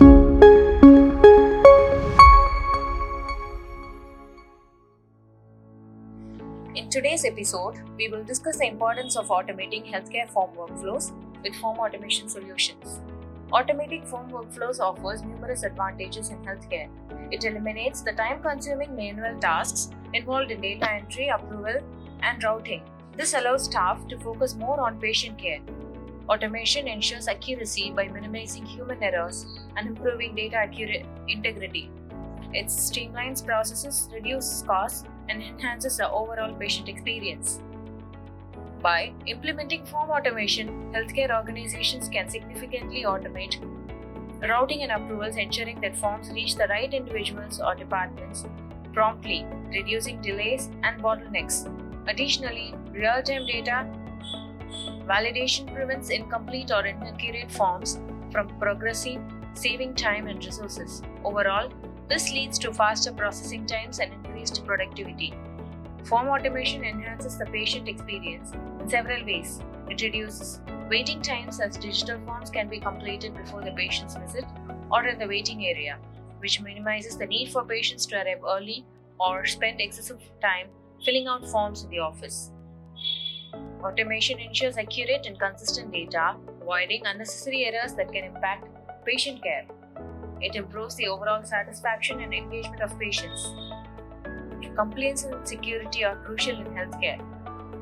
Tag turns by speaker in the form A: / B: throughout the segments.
A: In today's episode, we will discuss the importance of automating healthcare form workflows with form automation solutions. Automating form workflows offers numerous advantages in healthcare. It eliminates the time consuming manual tasks involved in data entry, approval, and routing. This allows staff to focus more on patient care. Automation ensures accuracy by minimizing human errors and improving data accurate integrity. It streamlines processes, reduces costs, and enhances the overall patient experience. By implementing form automation, healthcare organizations can significantly automate routing and approvals, ensuring that forms reach the right individuals or departments promptly, reducing delays and bottlenecks. Additionally, real time data validation prevents incomplete or inaccurate forms from progressing, saving time and resources. Overall, this leads to faster processing times and increased productivity. Form automation enhances the patient experience in several ways. It reduces waiting times as digital forms can be completed before the patient's visit or in the waiting area, which minimizes the need for patients to arrive early or spend excessive time filling out forms in the office. Automation ensures accurate and consistent data, avoiding unnecessary errors that can impact patient care. It improves the overall satisfaction and engagement of patients. Compliance and security are crucial in healthcare.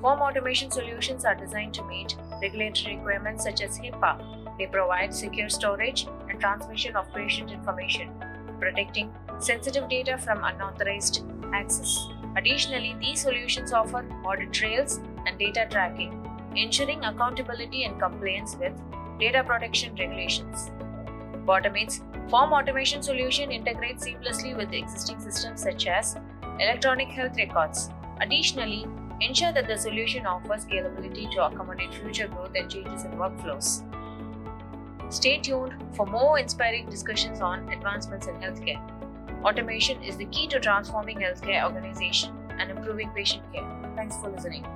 A: Form automation solutions are designed to meet regulatory requirements such as HIPAA. They provide secure storage and transmission of patient information, protecting sensitive data from unauthorized access. Additionally, these solutions offer audit trails and data tracking, ensuring accountability and compliance with data protection regulations. Bottomate's form automation solution integrates seamlessly with existing systems such as electronic health records. Additionally, ensure that the solution offers scalability to accommodate future growth and changes in workflows. Stay tuned for more inspiring discussions on advancements in healthcare. Automation is the key to transforming healthcare organization and improving patient care. Thanks for listening.